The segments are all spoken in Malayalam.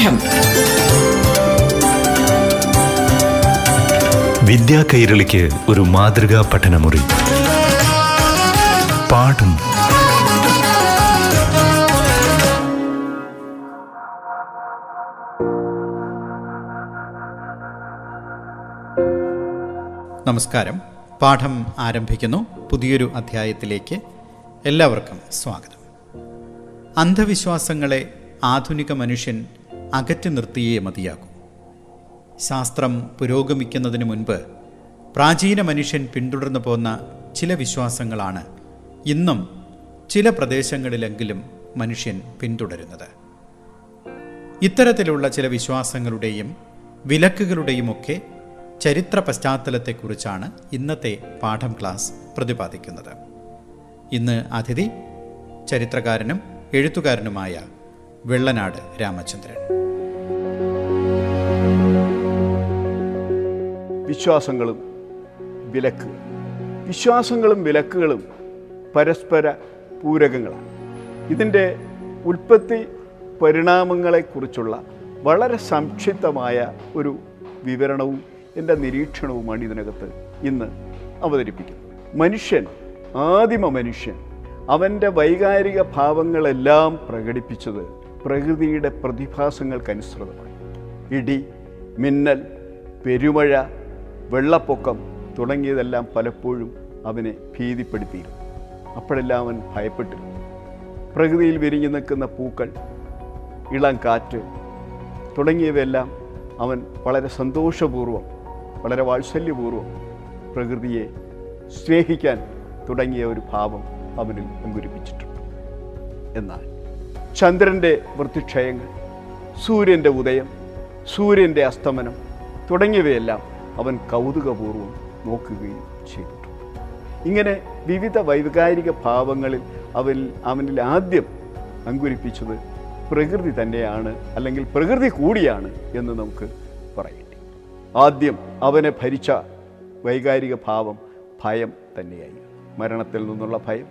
പാഠം. വിദ്യാ കൈരളിക്ക് ഒരു മാതൃകാ പഠനമുറി. പാഠം. നമസ്കാരം. പാഠം ആരംഭിക്കുന്നു. പുതിയൊരു അധ്യായത്തിലേക്ക് എല്ലാവർക്കും സ്വാഗതം. അന്ധവിശ്വാസങ്ങളെ ആധുനിക മനുഷ്യൻ അകറ്റി നിർത്തിയേ മതിയാകൂ. ശാസ്ത്രം പുരോഗമിക്കുന്നതിന് മുൻപ് പ്രാചീന മനുഷ്യൻ പിന്തുടർന്നു പോന്ന ചില വിശ്വാസങ്ങളാണ് ഇന്നും ചില പ്രദേശങ്ങളിലെങ്കിലും മനുഷ്യൻ പിന്തുടരുന്നത്. ഇത്തരത്തിലുള്ള ചില വിശ്വാസങ്ങളുടെയും വിലക്കുകളുടെയുമൊക്കെ ചരിത്ര പശ്ചാത്തലത്തെക്കുറിച്ചാണ് ഇന്നത്തെ പാഠം ക്ലാസ് പ്രതിപാദിക്കുന്നത്. ഇന്ന് അതിഥി ചരിത്രകാരനും എഴുത്തുകാരനുമായ വെള്ളനാട് രാമചന്ദ്രൻ. വിശ്വാസങ്ങളും വിലക്കുകൾ വിശ്വാസങ്ങളും വിലക്കുകളും പരസ്പര പൂരകങ്ങളാണ്. ഇതിന്റെ ഉൽപ്പത്തി പരിണാമങ്ങളെക്കുറിച്ചുള്ള വളരെ സംക്ഷിപ്തമായ ഒരു വിവരണവും എന്റെ നിരീക്ഷണവുമാണ് ഇതിനകത്ത് ഇന്ന് അവതരിപ്പിക്കുന്നത്. മനുഷ്യൻ ആദിമ മനുഷ്യൻ അവന്റെ വൈകാരിക ഭാവങ്ങളെല്ലാം പ്രകടിപ്പിച്ചത് പ്രകൃതിയുടെ പ്രതിഭാസങ്ങൾക്കനുസൃതമായി ഇടി മിന്നൽ പെരുമഴ വെള്ളപ്പൊക്കം തുടങ്ങിയതെല്ലാം പലപ്പോഴും അവനെ ഭീതിപ്പെടുത്തിയിരുന്നു. അപ്പോഴെല്ലാം അവൻ ഭയപ്പെട്ടിരുന്നു. പ്രകൃതിയിൽ വിരിഞ്ഞു നിൽക്കുന്ന പൂക്കൾ ഇളം കാറ്റ് തുടങ്ങിയവയെല്ലാം അവൻ വളരെ സന്തോഷപൂർവം വളരെ വാത്സല്യപൂർവം പ്രകൃതിയെ സ്നേഹിക്കാൻ തുടങ്ങിയ ഒരു ഭാവം അവനിൽ അങ്കുരിപ്പിച്ചിട്ടുണ്ട്. എന്നാൽ ചന്ദ്രന്റെ വൃത്തിക്ഷയങ്ങൾ സൂര്യന്റെ ഉദയം സൂര്യന്റെ അസ്തമനം തുടങ്ങിയവയെല്ലാം അവൻ കൗതുകപൂർവം നോക്കുകയും ചെയ്തിട്ടുണ്ട്. ഇങ്ങനെ വിവിധ വൈകാരിക ഭാവങ്ങളിൽ അവൻ അവനിൽ ആദ്യം അങ്കുരിപ്പിച്ചത് പ്രകൃതി തന്നെയാണ് അല്ലെങ്കിൽ പ്രകൃതി കൂടിയാണ് എന്ന് നമുക്ക് പറയേണ്ടി ആദ്യം അവനെ ഭരിച്ച വൈകാരിക ഭാവം ഭയം തന്നെയായി മരണത്തിൽ നിന്നുള്ള ഭയം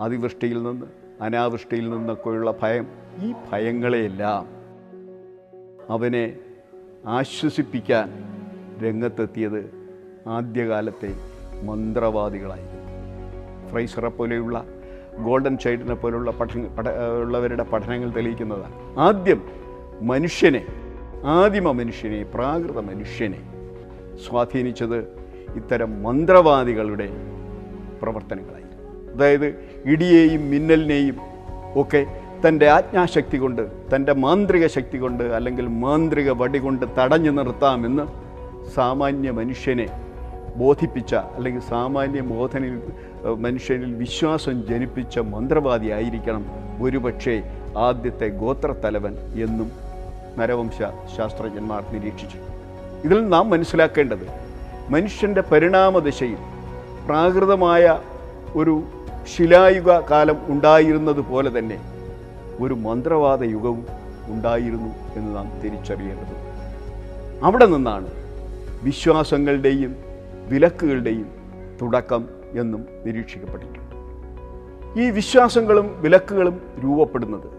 അതിവൃഷ്ടിയിൽ നിന്ന് അനാവൃഷ്ടിയിൽ നിന്നൊക്കെയുള്ള ഭയം. ഈ ഭയങ്ങളെയെല്ലാം അവനെ ആശ്വസിപ്പിക്കാൻ രംഗത്തെത്തിയത് ആദ്യകാലത്തെ മന്ത്രവാദികളായിരുന്നു. ഫ്രൈസറെ പോലെയുള്ള ഗോൾഡൻ ചൈൽഡിനെ പോലുള്ള പഠന പഠ ഉള്ളവരുടെ പഠനങ്ങൾ തെളിയിക്കുന്നതാണ്. ആദ്യം മനുഷ്യനെ ആദിമ മനുഷ്യനെ പ്രാകൃത മനുഷ്യനെ സ്വാധീനിച്ചത് ഇത്തരം മന്ത്രവാദികളുടെ പ്രവർത്തനങ്ങളായിരുന്നു അതായത് ഇടിയേയും മിന്നലിനെയും ഒക്കെ തന്റെ ആജ്ഞാശക്തി കൊണ്ട് തന്റെ മാന്ത്രിക ശക്തി കൊണ്ട് അല്ലെങ്കിൽ മാന്ത്രിക വടി കൊണ്ട് തടഞ്ഞു നിർത്താമെന്ന് സാമാന്യ മനുഷ്യനെ ബോധിപ്പിച്ച അല്ലെങ്കിൽ സാമാന്യ ബോധനയിൽ മനുഷ്യനിൽ വിശ്വാസം ജനിപ്പിച്ച മന്ത്രവാദി ആയിരിക്കണം ഒരുപക്ഷേ ആദ്യത്തെ ഗോത്രത്തലവൻ എന്നും നരവംശ ശാസ്ത്രജ്ഞന്മാർ നിരീക്ഷിച്ചു. ഇതിൽ നാം മനസ്സിലാക്കേണ്ടത് മനുഷ്യന്റെ പരിണാമദശയിൽ പ്രാകൃതമായ ഒരു ശിലായുഗ കാലം ഉണ്ടായിരുന്നത് പോലെ തന്നെ ഒരു മന്ത്രവാദ യുഗവും ഉണ്ടായിരുന്നു എന്ന് നാം തിരിച്ചറിയേണ്ടത് അവിടെ നിന്നാണ് വിശ്വാസങ്ങളുടെയും വിലക്കുകളുടെയും തുടക്കം എന്നും നിരീക്ഷിക്കപ്പെട്ടിട്ടുണ്ട്. ഈ വിശ്വാസങ്ങളും വിലക്കുകളും രൂപപ്പെടുന്നത്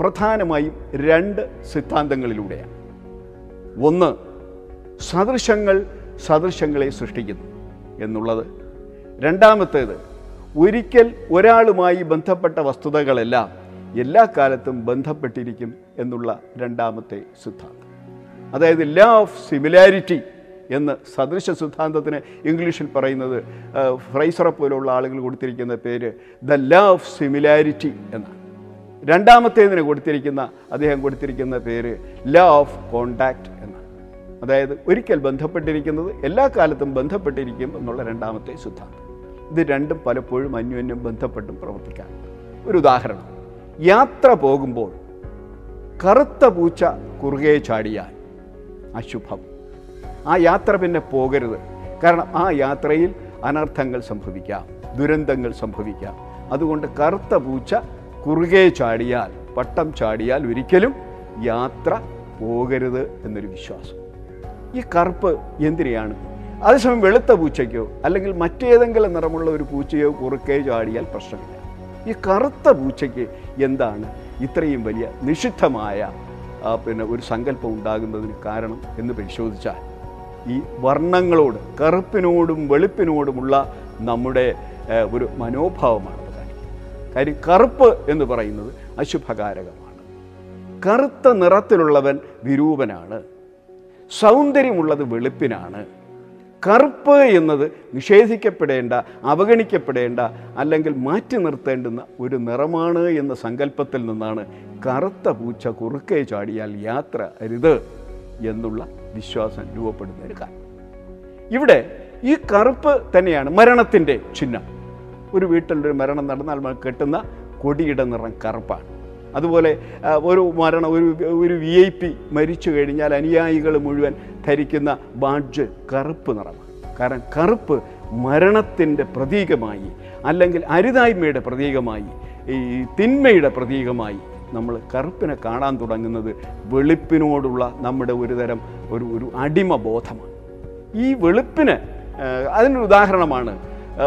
പ്രധാനമായും രണ്ട് സിദ്ധാന്തങ്ങളിലൂടെയാണ്. ഒന്ന് സദൃശങ്ങൾ സദൃശങ്ങളെ സൃഷ്ടിക്കുന്നു എന്നുള്ളത്. രണ്ടാമത്തേത് ഒരിക്കൽ ഒരാളുമായി ബന്ധപ്പെട്ട വസ്തുതകളെല്ലാം എല്ലാ കാലത്തും ബന്ധപ്പെട്ടിരിക്കും എന്നുള്ള രണ്ടാമത്തെ സിദ്ധാന്തം. അതായത് ലാ ഓഫ് സിമിലാരിറ്റി എന്ന് സദൃശ സിദ്ധാന്തത്തിന് ഇംഗ്ലീഷിൽ പറയുന്നത് ഫ്രൈസറ പോലുള്ള ആളുകൾ കൊടുത്തിരിക്കുന്ന പേര് ദ ലാ ഓഫ് സിമിലാരിറ്റി എന്നാണ്. രണ്ടാമത്തേതിന് കൊടുത്തിരിക്കുന്ന അദ്ദേഹം കൊടുത്തിരിക്കുന്ന പേര് ലാ ഓഫ് കോണ്ടാക്റ്റ് എന്നാണ്. അതായത് ഒരിക്കൽ ബന്ധപ്പെട്ടിരിക്കുന്നത് എല്ലാ കാലത്തും ബന്ധപ്പെട്ടിരിക്കും എന്നുള്ള രണ്ടാമത്തെ സിദ്ധാന്തം. ഇത് രണ്ടും പലപ്പോഴും അന്യോന്യം ബന്ധപ്പെട്ടും പ്രവർത്തിക്കാറുണ്ട് ഒരു ഉദാഹരണം. യാത്ര പോകുമ്പോൾ കറുത്ത പൂച്ച കുറുകെ ചാടിയാൽ അശുഭം. ആ യാത്ര പിന്നെ പോകരുത്. കാരണം ആ യാത്രയിൽ അനർത്ഥങ്ങൾ സംഭവിക്കാം ദുരന്തങ്ങൾ സംഭവിക്കാം. അതുകൊണ്ട് കറുത്ത പൂച്ച കുറുകെ ചാടിയാൽ പട്ടം ചാടിയാൽ ഒരിക്കലും യാത്ര പോകരുത് എന്നൊരു വിശ്വാസം. ഈ കറുപ്പ് എന്തിനെയാണ് അതേസമയം വെളുത്ത പൂച്ചയ്ക്കോ അല്ലെങ്കിൽ മറ്റേതെങ്കിലും നിറമുള്ള ഒരു പൂച്ചയോ കുറുക്കേ ചാടിയാൽ പ്രശ്നമില്ല. ഈ കറുത്ത പൂച്ചയ്ക്ക് എന്താണ് ഇത്രയും വലിയ നിഷിദ്ധമായ പിന്നെ ഒരു സങ്കല്പം ഉണ്ടാകുന്നതിന് കാരണം എന്ന് പരിശോധിച്ചാൽ ഈ വർണങ്ങളോട് കറുപ്പിനോടും വെളുപ്പിനോടുമുള്ള നമ്മുടെ ഒരു മനോഭാവമാണ് കാര്യം കറുപ്പ് എന്ന് പറയുന്നത് അശുഭകാരകമാണ്. കറുത്ത നിറത്തിലുള്ളവൻ വിരൂപനാണ്. സൗന്ദര്യമുള്ളത് വെളുപ്പിനാണ്. കറുപ്പ് എന്നത് നിഷേധിക്കപ്പെടേണ്ട അവഗണിക്കപ്പെടേണ്ട അല്ലെങ്കിൽ മാറ്റി നിർത്തേണ്ടുന്ന ഒരു നിറമാണ് എന്ന സങ്കല്പത്തിൽ നിന്നാണ് കറുത്ത പൂച്ച കുറുക്കെ ചാടിയാൽ യാത്ര അരുത് എന്നുള്ള വിശ്വാസം രൂപപ്പെടുന്ന ഒരു കാര്യം ഇവിടെ ഈ കറുപ്പ് തന്നെയാണ് മരണത്തിന്റെ ചിഹ്നം. ഒരു വീട്ടിലൊരു മരണം നടന്നാൽ കെട്ടുന്ന കൊടിയുടെ നിറം കറുപ്പാണ്. അതുപോലെ ഒരു മരണം ഒരു ഒരു വി ഐ പി മരിച്ചു കഴിഞ്ഞാൽ അനുയായികൾ മുഴുവൻ ധരിക്കുന്ന ബാഡ്ജ് കറുപ്പ് നിറമാണ്. കാരണം കറുപ്പ് മരണത്തിന്റെ പ്രതീകമായി അല്ലെങ്കിൽ അരുതായ്മയുടെ പ്രതീകമായി ഈ തിന്മയുടെ പ്രതീകമായി നമ്മൾ കറുപ്പിനെ കാണാൻ തുടങ്ങുന്നത് വെളുപ്പിനോടുള്ള നമ്മുടെ ഒരു തരം ഒരു ഒരു അടിമ ബോധമാണ്. ഈ വെളുപ്പിന് അതിനൊരു ഉദാഹരണമാണ്.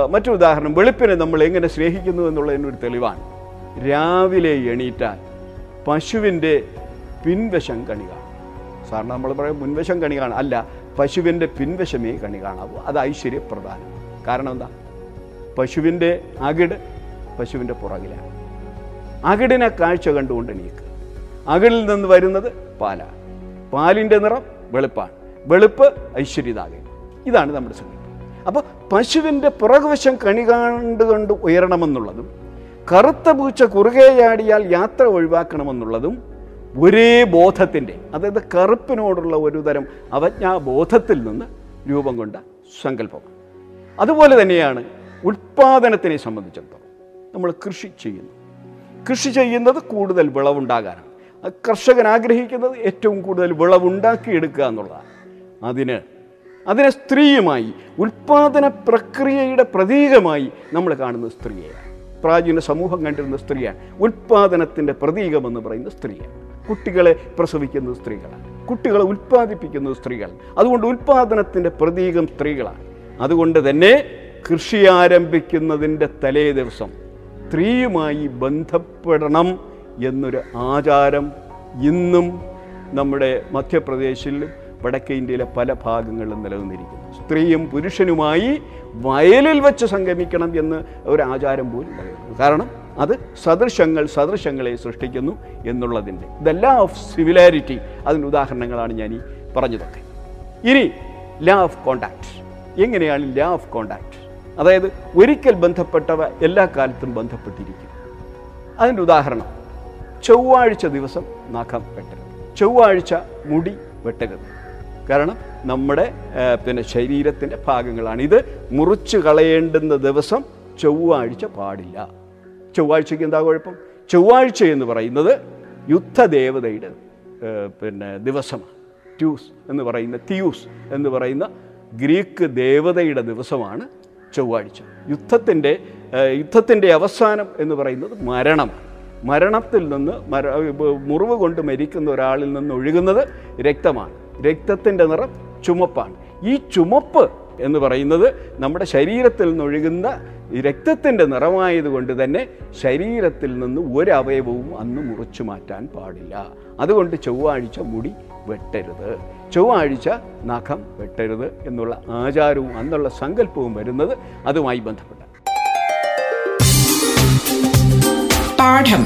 മറ്റൊരു ഉദാഹരണം വെളുപ്പിനെ നമ്മൾ എങ്ങനെ സ്നേഹിക്കുന്നു എന്നുള്ളതിനൊരു തെളിവാണ്. രാവിലെ എണീറ്റാൽ പശുവിന്റെ പിൻവശം കണി കാണും സാറിന് നമ്മൾ പറയും മുൻവശം കണി കാണാം അല്ല പശുവിന്റെ പിൻവശമേ കണി കാണാവൂ അത് ഐശ്വര്യപ്രധാനം കാരണം എന്താ? പശുവിന്റെ അകിട് പശുവിന്റെ പുറകിലാണ്. അകിടിനെ കാഴ്ച കണ്ടുകൊണ്ട് എണീക്കുക അകിടിൽ നിന്ന് വരുന്നത് പാലാണ് പാലിന്റെ നിറം വെളുപ്പാണ്. വെളുപ്പ് ഐശ്വര്യതാകെ. ഇതാണ് നമ്മുടെ സങ്കല്പം. അപ്പോൾ പശുവിന്റെ പുറകുവശം കണി കണ്ടുകൊണ്ട് ഉയരണമെന്നുള്ളതും കറുത്ത പൂച്ച കുറുകെ ചാടിയാൽ യാത്ര ഒഴിവാക്കണമെന്നുള്ളതും ഒരേ ബോധത്തിന്റെ അതായത് കറുപ്പിനോടുള്ള ഒരു തരം അവജ്ഞാബോധത്തിൽ നിന്ന് രൂപം കൊണ്ട സങ്കല്പം. അതുപോലെ തന്നെയാണ് ഉൽപ്പാദനത്തിനെ സംബന്ധിച്ചിടത്തോളം നമ്മൾ കൃഷി ചെയ്യുന്നു കൃഷി ചെയ്യുന്നത് കൂടുതൽ വിളവുണ്ടാകാനാണ്. കർഷകൻ ആഗ്രഹിക്കുന്നത് ഏറ്റവും കൂടുതൽ വിളവുണ്ടാക്കിയെടുക്കുക എന്നുള്ളതാണ്. അതിന് അതിനെ സ്ത്രീയുമായി ഉൽപ്പാദന പ്രക്രിയയുടെ പ്രതീകമായി നമ്മൾ കാണുന്നത് സ്ത്രീയെയാണ്. പ്രാചീന സമൂഹം കണ്ടിരുന്ന സ്ത്രീയാണ്. ഉൽപ്പാദനത്തിന്റെ പ്രതീകമെന്ന് പറയുന്ന സ്ത്രീയാണ്. കുട്ടികളെ പ്രസവിക്കുന്നത് സ്ത്രീകളാണ്. കുട്ടികളെ ഉൽപ്പാദിപ്പിക്കുന്നത് സ്ത്രീകൾ അതുകൊണ്ട് ഉൽപ്പാദനത്തിന്റെ പ്രതീകം സ്ത്രീകളാണ്. അതുകൊണ്ട് തന്നെ കൃഷി ആരംഭിക്കുന്നതിന്റെ തലേ ദിവസം സ്ത്രീയുമായി ബന്ധപ്പെടണം എന്നൊരു ആചാരം ഇന്നും നമ്മുടെ മധ്യപ്രദേശിലും വടക്കേ ഇന്ത്യയിലെ പല ഭാഗങ്ങളിലും നിലനിന്നിരിക്കുന്നു. സ്ത്രീയും പുരുഷനുമായി വയലിൽ വെച്ച് സംഗമിക്കണം എന്ന് ഒരു ആചാരം പോലും പറയുന്നു. കാരണം അത് സദൃശങ്ങൾ സദൃശങ്ങളെ സൃഷ്ടിക്കുന്നു എന്നുള്ളതിന്റെ ദ ലാ ഓഫ് സിമിലാരിറ്റി അതിന് ഉദാഹരണങ്ങളാണ് ഞാൻ ഈ പറഞ്ഞതൊക്കെ. ഇനി ലാ ഓഫ് കോണ്ടാക്ട് എങ്ങനെയാണ് ലാ ഓഫ് കോണ്ടാക്ട് അതായത് ഒരിക്കൽ ബന്ധപ്പെട്ടവ എല്ലാ കാലത്തും ബന്ധപ്പെട്ടിരിക്കും അതിന്റെ ഉദാഹരണം ചൊവ്വാഴ്ച ദിവസം നഖം വെട്ടരുത്. ചൊവ്വാഴ്ച മുടി വെട്ടരുത്. കാരണം നമ്മുടെ പിന്നെ ശരീരത്തിന്റെ ഭാഗങ്ങളാണ്. ഇത് മുറിച്ച് കളയേണ്ടുന്ന ദിവസം ചൊവ്വാഴ്ച പാടില്ല. ചൊവ്വാഴ്ചയ്ക്ക് എന്താ കുഴപ്പം? ചൊവ്വാഴ്ച എന്ന് പറയുന്നത് യുദ്ധദേവതയുടെ പിന്നെ ദിവസമാണ്. ട്യൂസ് എന്ന് പറയുന്ന തിയൂസ് എന്ന് പറയുന്ന ഗ്രീക്ക് ദേവതയുടെ ദിവസമാണ് ചൊവ്വാഴ്ച. യുദ്ധത്തിന്റെ യുദ്ധത്തിന്റെ അവസാനം എന്ന് പറയുന്നത് മരണമാണ് മരണത്തിൽ നിന്ന് മര മുറിവ് കൊണ്ട് മരിക്കുന്ന ഒരാളിൽ നിന്ന് ഒഴുകുന്നത് രക്തമാണ്. രക്തത്തിന്റെ നിറം ചുമപ്പാണ്. ഈ ചുമപ്പ് എന്ന് പറയുന്നത് നമ്മുടെ ശരീരത്തിൽ നിന്നൊഴുകുന്ന രക്തത്തിന്റെ നിറമായതുകൊണ്ട് തന്നെ ശരീരത്തിൽ നിന്ന് ഒരു അവയവവും അന്ന് മുറിച്ചു മാറ്റാൻ പാടില്ല. അതുകൊണ്ട് ചൊവ്വാഴ്ച മുടി വെട്ടരുത്. ചൊവ്വാഴ്ച നഖം വെട്ടരുത് എന്നുള്ള ആചാരവും അന്നുള്ള സങ്കല്പവും വരുന്നത് അതുമായി ബന്ധപ്പെട്ട പാഠം.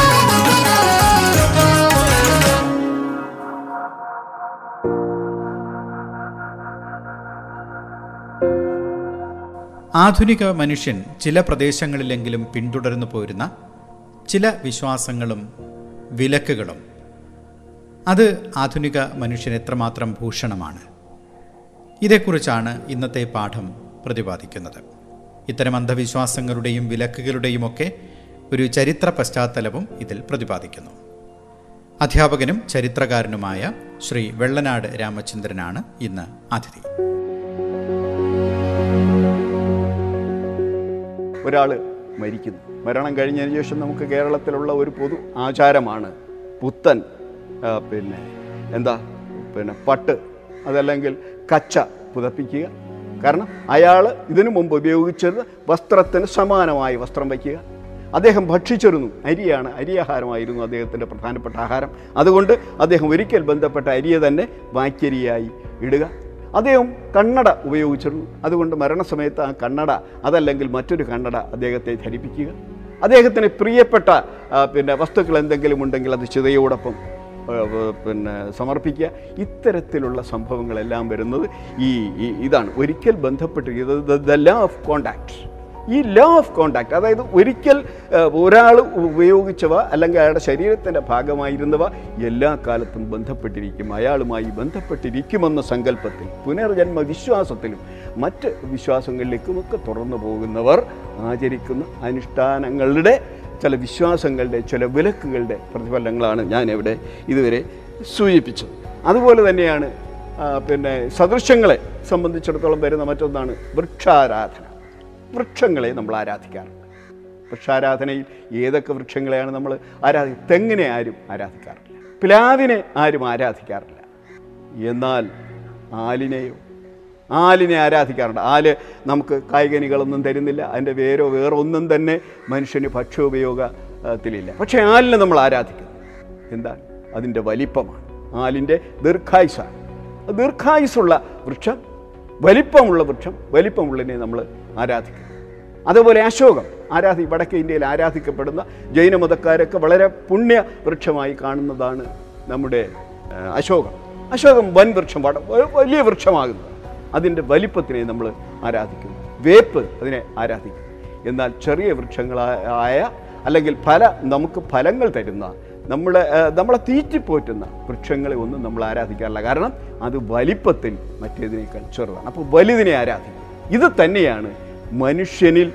ആധുനിക മനുഷ്യൻ ചില പ്രദേശങ്ങളിലെങ്കിലും പിന്തുടർന്നു പോരുന്ന ചില വിശ്വാസങ്ങളും വിലക്കുകളും. അത് ആധുനിക മനുഷ്യൻ എത്രമാത്രം ഭൂഷണമാണ്. ഇതേക്കുറിച്ചാണ് ഇന്നത്തെ പാഠം പ്രതിപാദിക്കുന്നത്. ഇത്തരം അന്ധവിശ്വാസങ്ങളുടെയും വിലക്കുകളുടെയും ഒക്കെ ഒരു ചരിത്ര പശ്ചാത്തലവും ഇതിൽ പ്രതിപാദിക്കുന്നു. അധ്യാപകനും ചരിത്രകാരനുമായ ശ്രീ വെള്ളനാട് രാമചന്ദ്രനാണ് ഇന്ന് അതിഥി. ഒരാൾ മരിക്കുന്നു. മരണം കഴിഞ്ഞതിന് ശേഷം നമുക്ക് കേരളത്തിലുള്ള ഒരു പൊതു ആചാരമാണ് പുത്തൻ പിന്നെ എന്താ പിന്നെ പട്ട് അതല്ലെങ്കിൽ കച്ച പുതപ്പിക്കുക. കാരണം അയാൾ ഇതിനു മുമ്പ് ഉപയോഗിച്ചത് വസ്ത്രത്തിന് സമാനമായി വസ്ത്രം വയ്ക്കുക. അദ്ദേഹം ഭക്ഷിച്ചിരുന്നു. അരിയാണ് അരി ആഹാരമായിരുന്നു അദ്ദേഹത്തിന്റെ പ്രധാനപ്പെട്ട ആഹാരം. അതുകൊണ്ട് അദ്ദേഹം ഒരിക്കൽ ബന്ധപ്പെട്ട അരിയെ തന്നെ വാക്കരിയായി ഇടുക. അദ്ദേഹം കണ്ണട ഉപയോഗിച്ചിരുന്നു അതുകൊണ്ട് മരണസമയത്ത് ആ കണ്ണട അതല്ലെങ്കിൽ മറ്റൊരു കണ്ണട അദ്ദേഹത്തെ ധരിപ്പിക്കുക. അദ്ദേഹത്തിന് പ്രിയപ്പെട്ട പിന്നെ വസ്തുക്കൾ എന്തെങ്കിലും ഉണ്ടെങ്കിൽ അത് ചിതയോടൊപ്പം പിന്നെ സമർപ്പിക്കുക. ഇത്തരത്തിലുള്ള സംഭവങ്ങളെല്ലാം വരുന്നത് ഈ ഇതാണ്. ഒരിക്കൽ ബന്ധപ്പെട്ടിരിക്കുന്നത് ദ ലാ ഓഫ് കോണ്ടാക്ട് ഈ ലോ ഓഫ് കോണ്ടാക്ട് അതായത് ഒരിക്കൽ ഒരാൾ ഉപയോഗിച്ചവ അല്ലെങ്കിൽ അയാളുടെ ശരീരത്തിന്റെ ഭാഗമായിരുന്നവ എല്ലാ കാലത്തും ബന്ധപ്പെട്ടിരിക്കും. അയാളുമായി ബന്ധപ്പെട്ടിരിക്കുമെന്ന സങ്കല്പത്തിൽ പുനർജന്മ വിശ്വാസത്തിലും മറ്റ് വിശ്വാസങ്ങളിലേക്കുമൊക്കെ തുറന്നു പോകുന്നവർ ആചരിക്കുന്ന അനുഷ്ഠാനങ്ങളുടെ ചില വിശ്വാസങ്ങളുടെ ചില വിലക്കുകളുടെ പ്രതിഫലങ്ങളാണ് ഞാൻ ഇവിടെ ഇതുവരെ സൂചിപ്പിച്ചത്. അതുപോലെ തന്നെയാണ് പിന്നെ സദൃശ്യങ്ങളെ സംബന്ധിച്ചിടത്തോളം വരുന്ന മറ്റൊന്നാണ് വൃക്ഷാരാധന. വൃക്ഷങ്ങളെ നമ്മൾ ആരാധിക്കാറുണ്ട്. വൃക്ഷാരാധനയിൽ ഏതൊക്കെ വൃക്ഷങ്ങളെയാണ് നമ്മൾ ആരാധി തെങ്ങിനെ ആരും ആരാധിക്കാറില്ല. പ്ലാവിനെ ആരും ആരാധിക്കാറില്ല. എന്നാൽ ആലിനെയോ? ആലിനെ ആരാധിക്കാറുണ്ട്. ആൽ നമുക്ക് കായികനികളൊന്നും തരുന്നില്ല. അതിന്റെ വേരോ വേറെ ഒന്നും തന്നെ മനുഷ്യന് ഭക്ഷ്യോപയോഗത്തിലില്ല പക്ഷേ ആലിനെ നമ്മൾ ആരാധിക്കുന്നു എന്താണ്? അതിന്റെ വലിപ്പമാണ്. ആലിന്റെ ദീർഘായുസാണ്. ദീർഘായുസുള്ള വൃക്ഷം വലിപ്പമുള്ള വൃക്ഷം വലിപ്പമുള്ളതിനെ നമ്മൾ ആരാധിക്കുന്നു അതുപോലെ അശോകം ആരാധി വടക്കേ ഇന്ത്യയിൽ ആരാധിക്കപ്പെടുന്ന ജൈന മതക്കാരൊക്കെ വളരെ പുണ്യ വൃക്ഷമായി കാണുന്നതാണ് നമ്മുടെ അശോകം. അശോകം വൻ വൃക്ഷം വലിയ വൃക്ഷമാകുന്നത് അതിന്റെ വലിപ്പത്തിനെ നമ്മൾ ആരാധിക്കുന്നു. വേപ്പ് അതിനെ ആരാധിക്കും എന്നാൽ ചെറിയ വൃക്ഷങ്ങളായ അല്ലെങ്കിൽ ഫല നമുക്ക് ഫലങ്ങൾ തരുന്ന നമ്മളെ നമ്മളെ തീറ്റിപ്പോറ്റുന്ന വൃക്ഷങ്ങളെ ഒന്നും നമ്മൾ ആരാധിക്കാറില്ല. കാരണം അത് വലിപ്പത്തിൽ മറ്റേതിനേക്കാൾ ചെറുതാണ്. അപ്പോൾ വലുതിനെ ആരാധിക്കും. ഇത് തന്നെയാണ് മനുഷ്യനിൽ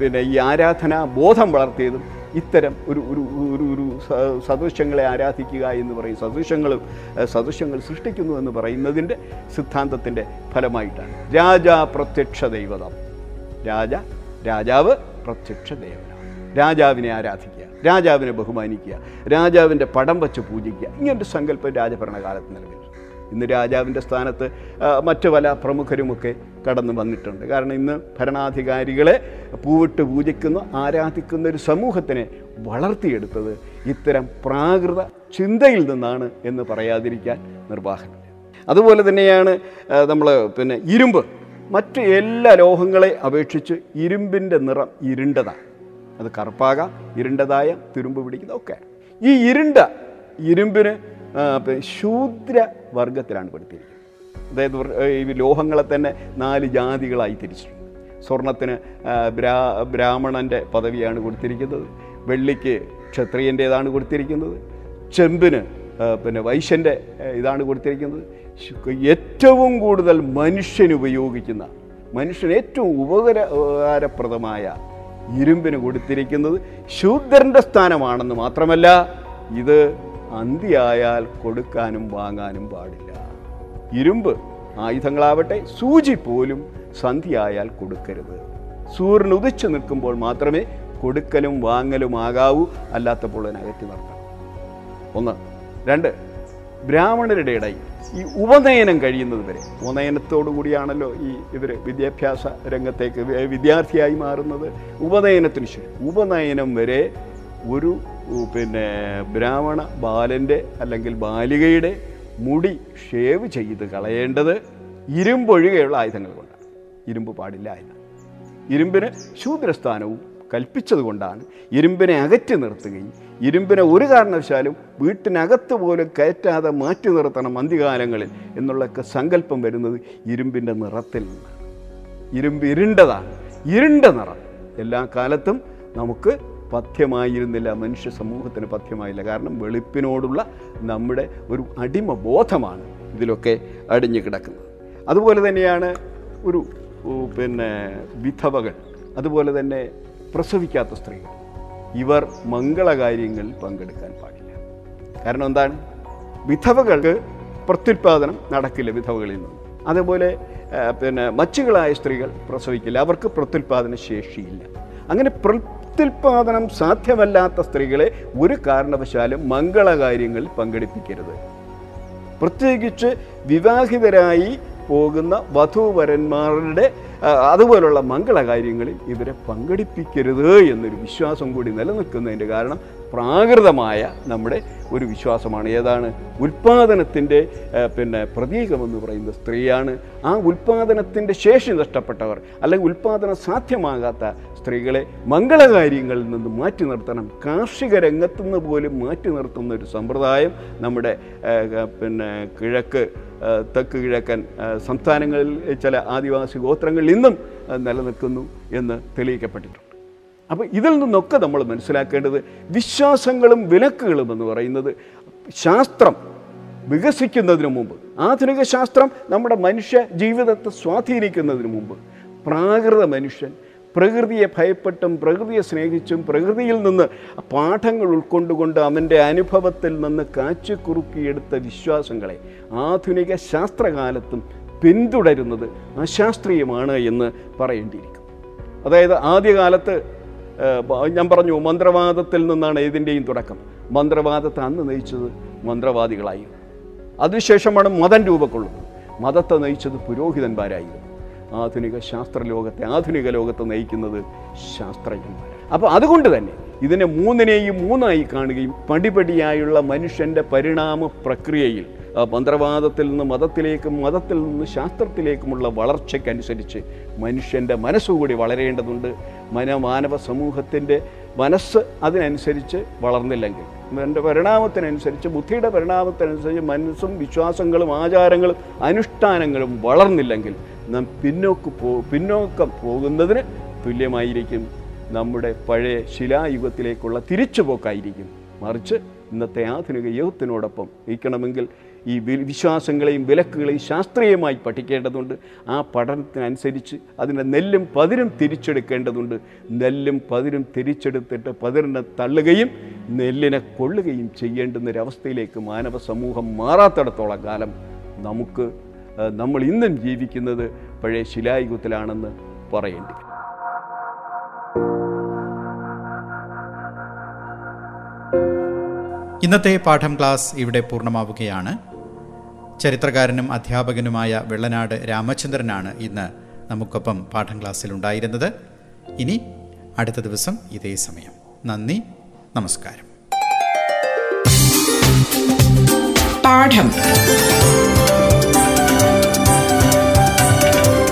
പിന്നെ ഈ ആരാധനാ ബോധം വളർത്തിയതും ഇത്തരം ഒരു ഒരു ഒരു ഒരു സദൃശ്യങ്ങളെ ആരാധിക്കുക എന്ന് പറയും സദൃശ്യങ്ങളും സദൃശ്യങ്ങൾ സൃഷ്ടിക്കുന്നു എന്ന് പറയുന്നതിന്റെ സിദ്ധാന്തത്തിന്റെ ഫലമായിട്ടാണ്. രാജ പ്രത്യക്ഷ ദൈവതം. രാജ രാജാവ് പ്രത്യക്ഷ ദേവനാണ് രാജാവിനെ ആരാധിക്കുക രാജാവിനെ ബഹുമാനിക്കുക രാജാവിന്റെ പടം വച്ച് പൂജിക്കുക. ഇങ്ങനൊരു സങ്കല്പം രാജഭരണകാലത്ത് നിലവിൽ ഇന്ന് രാജാവിന്റെ സ്ഥാനത്ത് മറ്റു പല പ്രമുഖരുമൊക്കെ കടന്നു വന്നിട്ടുണ്ട്. കാരണം ഇന്ന് ഭരണാധികാരികളെ പൂവിട്ട് പൂജിക്കുന്ന ആരാധിക്കുന്ന ഒരു സമൂഹത്തിനെ വളർത്തിയെടുത്തത് ഇത്തരം പ്രാകൃത ചിന്തയിൽ നിന്നാണ് എന്ന് പറയാതിരിക്കാൻ നിർവാഹമില്ല അതുപോലെ തന്നെയാണ് നമ്മൾ പിന്നെ ഇരുമ്പ്. മറ്റ് എല്ലാ ലോഹങ്ങളെ അപേക്ഷിച്ച് ഇരുമ്പിന്റെ നിറം ഇരുണ്ടതാണ് അത് കറുപ്പാകാം ഇരുണ്ടതായ തുരുമ്പ് പിടിക്കുന്ന ഒക്കെ. ഈ ഇരുണ്ട ഇരുമ്പിന് ശൂദ്ര വർഗത്തിലാണ് പെടുത്തിയിരിക്കുന്നത്. അതായത് ഈ ലോഹങ്ങളെ തന്നെ നാല് ജാതികളായി തിരിച്ചിട്ടുണ്ട് സ്വർണത്തിന് ബ്രാ ബ്രാഹ്മണന്റെ പദവിയാണ് കൊടുത്തിരിക്കുന്നത്. വെള്ളിക്ക് ക്ഷത്രിയന്റേതാണ് കൊടുത്തിരിക്കുന്നത്. ചെമ്പിന് പിന്നെ വൈശ്യന്റെ ഇതാണ് കൊടുത്തിരിക്കുന്നത്. ഏറ്റവും കൂടുതൽ മനുഷ്യൻ ഉപയോഗിക്കുന്ന മനുഷ്യൻ ഏറ്റവും ഉപകര ഉപകാരപ്രദമായ ഇരുമ്പിന് കൊടുത്തിരിക്കുന്നത് ശൂദ്രന്റെ സ്ഥാനമാണെന്ന് മാത്രമല്ല ഇത് അന്തിയായാൽ കൊടുക്കാനും വാങ്ങാനും പാടില്ല. ഇരുമ്പ് ആയുധങ്ങളാവട്ടെ സൂചി പോലും സന്ധിയായാൽ കൊടുക്കരുത്. സൂര്യൻ ഉദിച്ചു നിൽക്കുമ്പോൾ മാത്രമേ കൊടുക്കലും വാങ്ങലും ആകാവൂ. അല്ലാത്തപ്പോൾ അതിനകറ്റി നിർത്തണം. ഒന്ന്. രണ്ട്. ബ്രാഹ്മണരുടെ ഇടയിൽ ഈ ഉപനയനം കഴിയുന്നത് വരെ ഉപനയനത്തോടു കൂടിയാണല്ലോ ഈ ഇവർ വിദ്യാഭ്യാസ രംഗത്തേക്ക് വിദ്യാർത്ഥിയായി മാറുന്നത്. ഉപനയനത്തിന് ശേഷം ഉപനയനം വരെ ഒരു പിന്നെ ബ്രാഹ്മണ ബാലന്റെ അല്ലെങ്കിൽ ബാലികയുടെ മുടി ഷേവ് ചെയ്ത് കളയേണ്ടത് ഇരുമ്പൊഴികെയുള്ള ആയുധങ്ങൾ കൊണ്ടാണ്. ഇരുമ്പ് പാടില്ല എന്ന്. ഇരുമ്പിന് ശൂദ്രസ്ഥാനവും കൽപ്പിച്ചതുകൊണ്ടാണ് ഇരുമ്പിനെ അകറ്റി നിർത്തുകയും ഇരുമ്പിനെ ഒരു കാരണവശാലും വീട്ടിനകത്ത് പോലും കയറ്റാതെ മാറ്റി നിർത്തണം അന്ത്യകാലങ്ങളിൽ എന്നുള്ളൊക്കെ സങ്കല്പം വരുന്നത് ഇരുമ്പിന്റെ നിറത്തിൽ നിന്നാണ്. ഇരുമ്പ് ഇരുണ്ടതാണ്. ഇരുണ്ട നിറം. എല്ലാ കാലത്തും നമുക്ക് പഥ്യമായിരുന്നില്ല. മനുഷ്യ സമൂഹത്തിന് പഥ്യമായില്ല. കാരണം വെളുപ്പിനോടുള്ള നമ്മുടെ ഒരു അടിമ ബോധമാണ് ഇതിലൊക്കെ അടിഞ്ഞു കിടക്കുന്നത്. അതുപോലെ തന്നെയാണ് ഒരു പിന്നെ വിധവകൾ അതുപോലെ തന്നെ പ്രസവിക്കാത്ത സ്ത്രീകൾ. ഇവർ മംഗളകാര്യങ്ങളിൽ പങ്കെടുക്കാൻ പാടില്ല. കാരണം എന്താണ്? വിധവകൾക്ക് പ്രത്യുത്പാദനം നടക്കില്ല വിധവകളിൽ നിന്ന്. അതേപോലെ പിന്നെ മച്ചുകളായ സ്ത്രീകൾ പ്രസവിക്കില്ല. അവർക്ക് പ്രത്യുത്പാദന ശേഷിയില്ല. അങ്ങനെ പ്രത്യുൽപാദനം സാധ്യമല്ലാത്ത സ്ത്രീകളെ ഒരു കാരണവശാലും മംഗളകാര്യങ്ങളിൽ പങ്കെടുപ്പിക്കരുത്. പ്രത്യേകിച്ച് വിവാഹിതരായി പോകുന്ന വധൂവരന്മാരുടെ അതുപോലുള്ള മംഗളകാര്യങ്ങളിൽ ഇവരെ പങ്കെടുപ്പിക്കരുത് എന്നൊരു വിശ്വാസം കൂടി നിലനിൽക്കുന്നതിന്റെ കാരണം പ്രാകൃതമായ നമ്മുടെ ഒരു വിശ്വാസമാണ്. ഏതാണ്? ഉൽപ്പാദനത്തിന്റെ പിന്നെ പ്രതീകമെന്ന് പറയുന്ന സ്ത്രീയാണ്. ആ ഉൽപ്പാദനത്തിന്റെ ശേഷി നഷ്ടപ്പെട്ടവർ അല്ലെങ്കിൽ ഉൽപ്പാദനം സാധ്യമാകാത്ത സ്ത്രീകളെ മംഗളകാര്യങ്ങളിൽ നിന്ന് മാറ്റി നിർത്തണം. കാർഷിക രംഗത്തുനിന്ന് പോലും മാറ്റി നിർത്തുന്ന ഒരു സമ്പ്രദായം നമ്മുടെ പിന്നെ കിഴക്ക് തെക്ക് കിഴക്കൻ സംസ്ഥാനങ്ങളിൽ ചില ആദിവാസി ഗോത്രങ്ങളിൽ ഇന്നും നിലനിൽക്കുന്നു എന്ന് തെളിയിക്കപ്പെട്ടിട്ടുണ്ട്. അപ്പോൾ ഇതിൽ നിന്നൊക്കെ നമ്മൾ മനസ്സിലാക്കേണ്ടത് വിശ്വാസങ്ങളും വിലക്കുകളും എന്ന് പറയുന്നത് ശാസ്ത്രം വികസിക്കുന്നതിന് മുമ്പ് ആധുനിക ശാസ്ത്രം നമ്മുടെ മനുഷ്യ ജീവിതത്തെ സ്വാധീനിക്കുന്നതിന് മുമ്പ് പ്രാകൃത മനുഷ്യൻ പ്രകൃതിയെ ഭയപ്പെട്ടും പ്രകൃതിയെ സ്നേഹിച്ചും പ്രകൃതിയിൽ നിന്ന് പാഠങ്ങൾ ഉൾക്കൊണ്ടുകൊണ്ട് അവന്റെ അനുഭവത്തിൽ നിന്ന് കാച്ചുകുറുക്കിയെടുത്ത വിശ്വാസങ്ങളെ ആധുനിക ശാസ്ത്രകാലത്തും പിന്തുടരുന്നത് അശാസ്ത്രീയമാണ് എന്ന് പറയേണ്ടിയിരിക്കും അതായത് ആദ്യകാലത്ത് ഞാൻ പറഞ്ഞു മന്ത്രവാദത്തിൽ നിന്നാണ് ഇതിന്റെയും തുടക്കം. മന്ത്രവാദത്തെ അന്ന് നയിച്ചത് മന്ത്രവാദികളായിരുന്നു. അതിനുശേഷമാണ് മതം രൂപക്കൊള്ളുന്നത്. മതത്തെ നയിച്ചത് പുരോഹിതന്മാരായിരുന്നു. ആധുനിക ശാസ്ത്രലോകത്തെ ആധുനിക ലോകത്തെ നയിക്കുന്നത് ശാസ്ത്രജ്ഞന്മാരാണ്. അപ്പോൾ അതുകൊണ്ട് തന്നെ ഇതിനെ മൂന്നിനെയും മൂന്നായി കാണുകയും പടിപടിയായുള്ള മനുഷ്യന്റെ പരിണാമ പ്രക്രിയയിൽ മന്ത്രവാദത്തിൽ നിന്ന് മതത്തിലേക്കും മതത്തിൽ നിന്ന് ശാസ്ത്രത്തിലേക്കുമുള്ള വളർച്ചയ്ക്കനുസരിച്ച് മനുഷ്യന്റെ മനസ്സുകൂടി വളരേണ്ടതുണ്ട്. മന മാനവ സമൂഹത്തിന്റെ മനസ്സ് അതിനനുസരിച്ച് വളർന്നില്ലെങ്കിൽ എന്റെ പരിണാമത്തിനനുസരിച്ച് ബുദ്ധിയുടെ പരിണാമത്തിനനുസരിച്ച് മനസ്സും വിശ്വാസങ്ങളും ആചാരങ്ങളും അനുഷ്ഠാനങ്ങളും വളർന്നില്ലെങ്കിൽ നാം പിന്നോക്ക് പോ പിന്നോക്കം പോകുന്നതിന് തുല്യമായിരിക്കും. നമ്മുടെ പഴയ ശിലായുഗത്തിലേക്കുള്ള തിരിച്ചുപോക്കായിരിക്കും. മറിച്ച് ഇന്നത്തെ ആധുനിക യുഗത്തിനോടൊപ്പം ഇരിക്കണമെങ്കിൽ ഈ വിശ്വാസങ്ങളെയും വിലക്കുകളെയും ശാസ്ത്രീയമായി പഠിക്കേണ്ടതുണ്ട്. ആ പഠനത്തിനനുസരിച്ച് അതിന്റെ നെല്ലും പതിരും തിരിച്ചെടുക്കേണ്ടതുണ്ട്. നെല്ലും പതിരും തിരിച്ചെടുത്തിട്ട് പതിരിനെ തള്ളുകയും നെല്ലിനെ കൊള്ളുകയും ചെയ്യേണ്ടുന്നൊരവസ്ഥയിലേക്ക് മാനവ സമൂഹം മാറാത്തിടത്തോളം കാലം നമുക്ക് നമ്മൾ ഇന്നും ജീവിക്കുന്നത് പഴയ ശിലായുഗത്തിലാണെന്ന് പറയേണ്ടി. വരും. ഇന്നത്തെ പാഠം ക്ലാസ് ഇവിടെ പൂർണമാവുകയാണ്. ചരിത്രകാരനും അധ്യാപകനുമായ വെള്ളനാട് രാമചന്ദ്രനാണ് ഇന്ന് നമുക്കൊപ്പം പാഠം ക്ലാസ്സിൽ ഉണ്ടായിരുന്നത്. ഇനി അടുത്ത ദിവസം ഇതേ സമയം. നന്ദി നമസ്കാരം. പാഠം.